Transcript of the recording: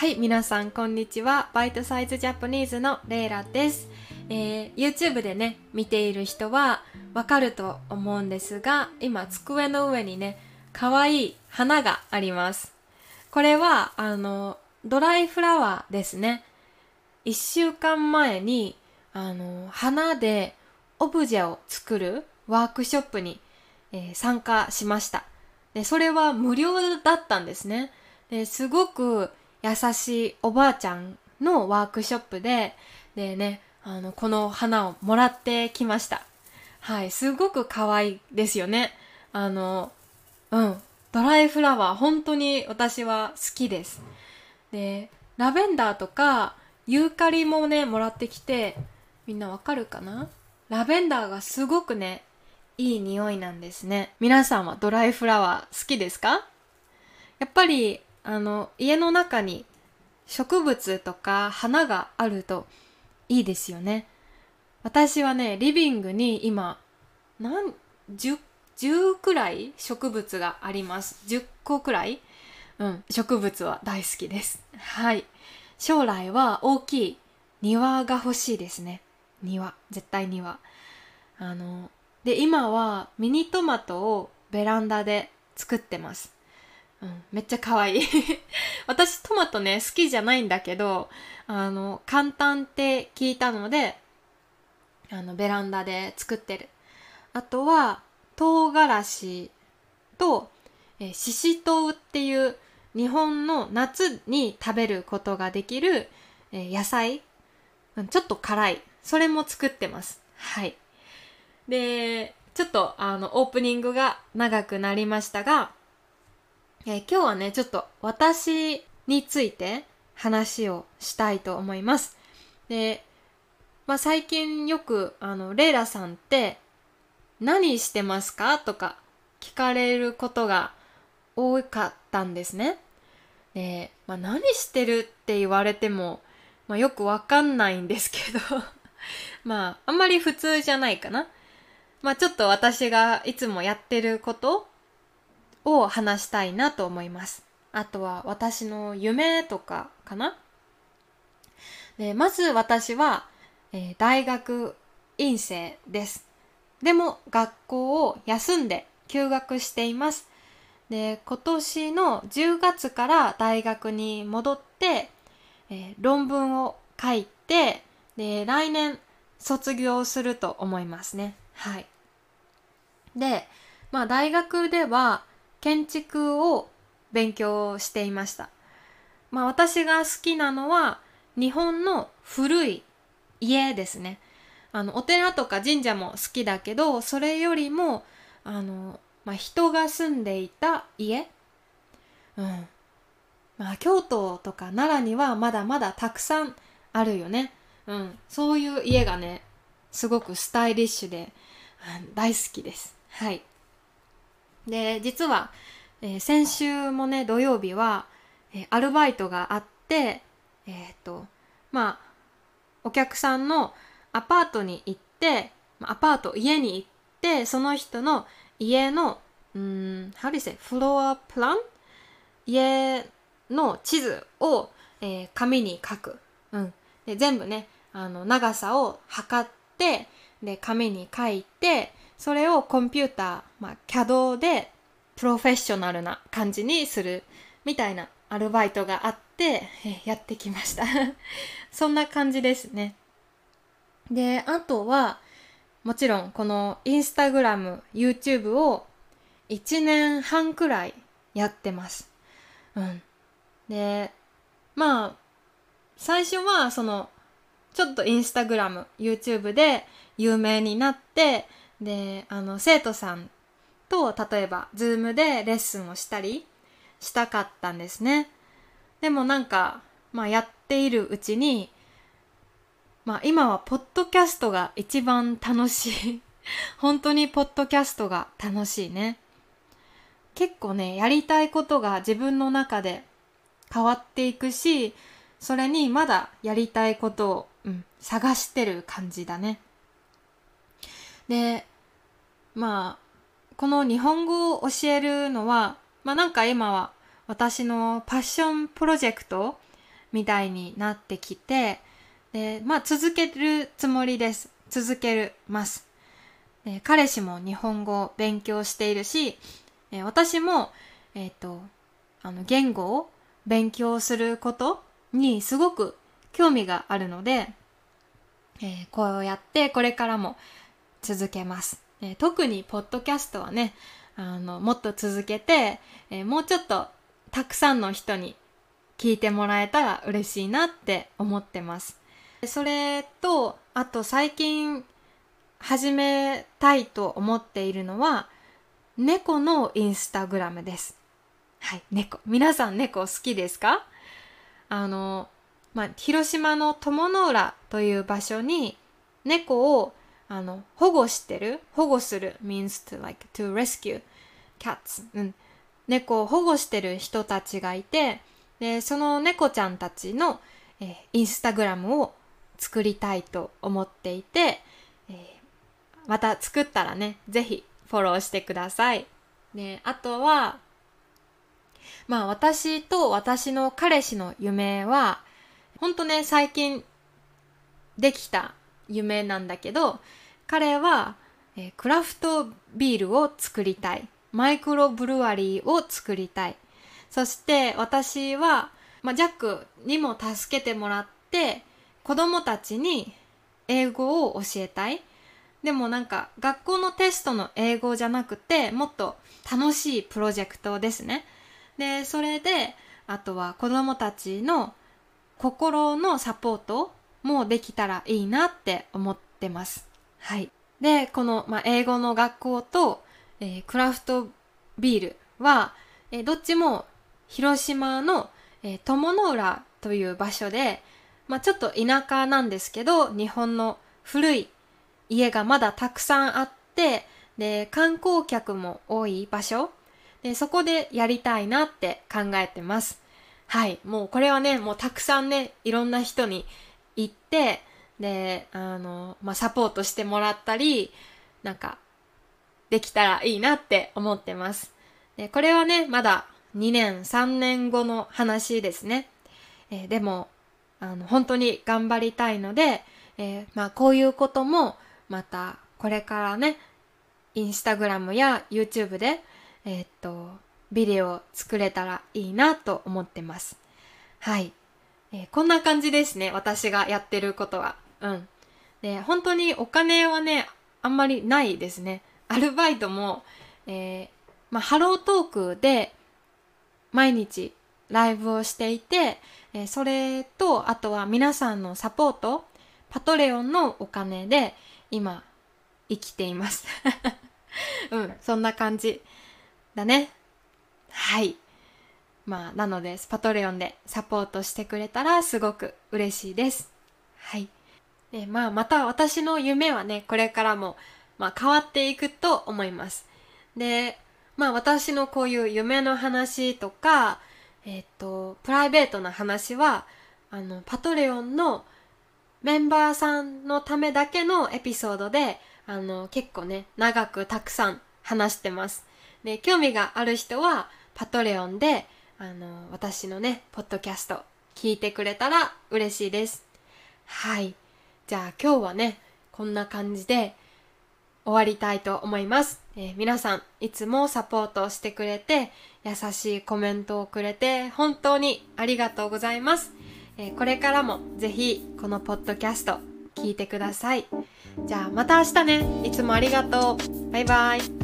はい、皆さんこんにちは。バイトサイズジャパニーズのレイラです。えー YouTube でね、見ている人はわかると思うんですが、今机の上にね、可愛い花があります。これは、あの、ドライフラワーですね。一週間前に、あの、花でオブジェを作るワークショップに、えー参加しました。で、それは無料だったんですね。ですごく優しいおばあちゃんのワークショップで、でね、あの、この花をもらってきました。はい、すごく可愛いですよね。あの、うん、ドライフラワー、本当に私は好きです。で、ラベンダーとか、ユーカリもね、もらってきて、みんなわかるかな？ラベンダーがすごくね、いい匂いなんですね。皆さんはドライフラワー好きですか？やっぱり、あの、家の中に植物とか花があるといいですよね。私はね、リビングに今、なん、10、10くらい植物があります。10個くらい？うん、植物は大好きです。はい。将来は大きい庭が欲しいですね。庭。絶対庭。あの、で、今はミニトマトをベランダで作ってます。うん、めっちゃ可愛い。私トマトね、好きじゃないんだけど、あの、簡単って聞いたので、あの、ベランダで作ってる。あとは、唐辛子と、えししとうっていう日本の夏に食べることができる、え野菜、うんちょっと辛い。それも作ってます。はい。で、ちょっとあの、オープニングが長くなりましたが、えー今日はね、ちょっと私について話をしたいと思います。で、まあ、最近よく、あの、レイラさんって何してますか？とか聞かれることが多かったんですね。で、まあ、何してるって言われても、まあ、よくわかんないんですけど、まあ、あんまり普通じゃないかな。まあ、ちょっと私がいつもやってることを話したいなと思います。あとは私の夢とかかな？でまず私は、えー大学院生です。でも学校を休んで休学しています。で、今年の10月から大学に戻って、えー論文を書いて、で、来年卒業すると思いますね。はい。で、まあ大学では建築を勉強していました。まあ私が好きなのは日本の古い家ですね。あの、お寺とか神社も好きだけど、それよりも、あの、まあ人が住んでいた家うん。まあ京都とか奈良にはまだまだたくさんあるよね。うん。そういう家がね、すごくスタイリッシュで、うん大好きです。はい。で、実は、えー先週もね、土曜日は、えーアルバイトがあって、えーっと、まあ、お客さんのアパートに行って、アパート、家に行って、その人の家の、うん、how do you say, フロアプラン？家の地図を、えー紙に書く。うん。で、全部ね、あの、長さを測って、で、紙に書いて、それをコンピューター、まあ、CAD で、プロフェッショナルな感じにする、みたいなアルバイトがあって、やってきました。そんな感じですね。で、あとは、もちろん、このインスタグラム、YouTube を1年半くらいやってます。うん。で、まあ、最初は、その、ちょっとインスタグラム、YouTube で有名になって、で、あの、生徒さんと、例えば、ズームでレッスンをしたりしたかったんですね。でもなんか、まあ、やっているうちに、まあ、今は、ポッドキャストが一番楽しい。本当にポッドキャストが楽しいね。結構ね、やりたいことが自分の中で変わっていくし、それにまだやりたいことを、うん、探してる感じだね。で、まあ、この日本語を教えるのは、まあなんか今は私のパッションプロジェクトみたいになってきて、で、まあ続けるつもりです。続けるます。で彼氏も日本語を勉強しているし、私も、えっ、ー、と、あの、言語を勉強することにすごく興味があるので、えー、こうやってこれからも続けます。え、特にポッドキャストはね、あの、もっと続けて、え、もうちょっとたくさんの人に聞いてもらえたら嬉しいなって思ってます。それと、あと最近始めたいと思っているのは、猫のインスタグラムです。はい、猫。皆さん猫好きですか？あの、まあ、広島の友の浦という場所に猫をあの保護してる保護する means to like to rescue cats、うん、猫を保護してる人たちがいてでその猫ちゃんたちの、えー、インスタグラムを作りたいと思っていて、えー、また作ったらねぜひフォローしてください。であとはまあ私と私の彼氏の夢はほんとね、最近できた夢なんだけど、彼は、えー、クラフトビールを作りたい。マイクロブルワリーを作りたい。そして私は、まあ、ジャックにも助けてもらって、子供たちに英語を教えたい。でもなんか学校のテストの英語じゃなくて、もっと楽しいプロジェクトですね。で、それで、あとは子供たちの心のサポートもできたらいいなって思ってます。はい。で、この、まあ、英語の学校と、えー、クラフトビールは、えー、どっちも広島の、えー、友の浦という場所で、まあ、ちょっと田舎なんですけど、日本の古い家がまだたくさんあって、で、観光客も多い場所で、そこでやりたいなって考えてます。はい。もうこれはね、もうたくさんね、いろんな人に行って、で、あの、まあ、サポートしてもらったり、なんか、できたらいいなって思ってます。で、これはね、まだ2年、3年後の話ですね。えー、でも、あの、本当に頑張りたいので、えー、まあ、こういうことも、また、これからね、インスタグラムや YouTube で、えー、っと、ビデオを作れたらいいなと思ってます。はい。えー、こんな感じですね。私がやってることは。うん。で、本当にお金はね、あんまりないですね。アルバイトも、えー、まあ、ハロートークで毎日ライブをしていて、えー、それと、あとは皆さんのサポート、パトレオンのお金で今生きています。うん、そんな感じだね。はい。まあ、なので、パトレオンでサポートしてくれたらすごく嬉しいです。はい。で、まあ、また私の夢はね、これからも、まあ、変わっていくと思います。で、まあ、私のこういう夢の話とか、えっ、と、プライベートな話は、あの、パトレオンのメンバーさんのためだけのエピソードで、あの、結構ね、長くたくさん話してます。で、興味がある人は、パトレオンで、あの、私のね、ポッドキャスト聞いてくれたら嬉しいです。はい。じゃあ今日はね、こんな感じで終わりたいと思います。えー、皆さん、いつもサポートしてくれて、優しいコメントをくれて、本当にありがとうございます。えー、これからもぜひ、このポッドキャスト聞いてください。じゃあまた明日ね。いつもありがとう。バイバイ。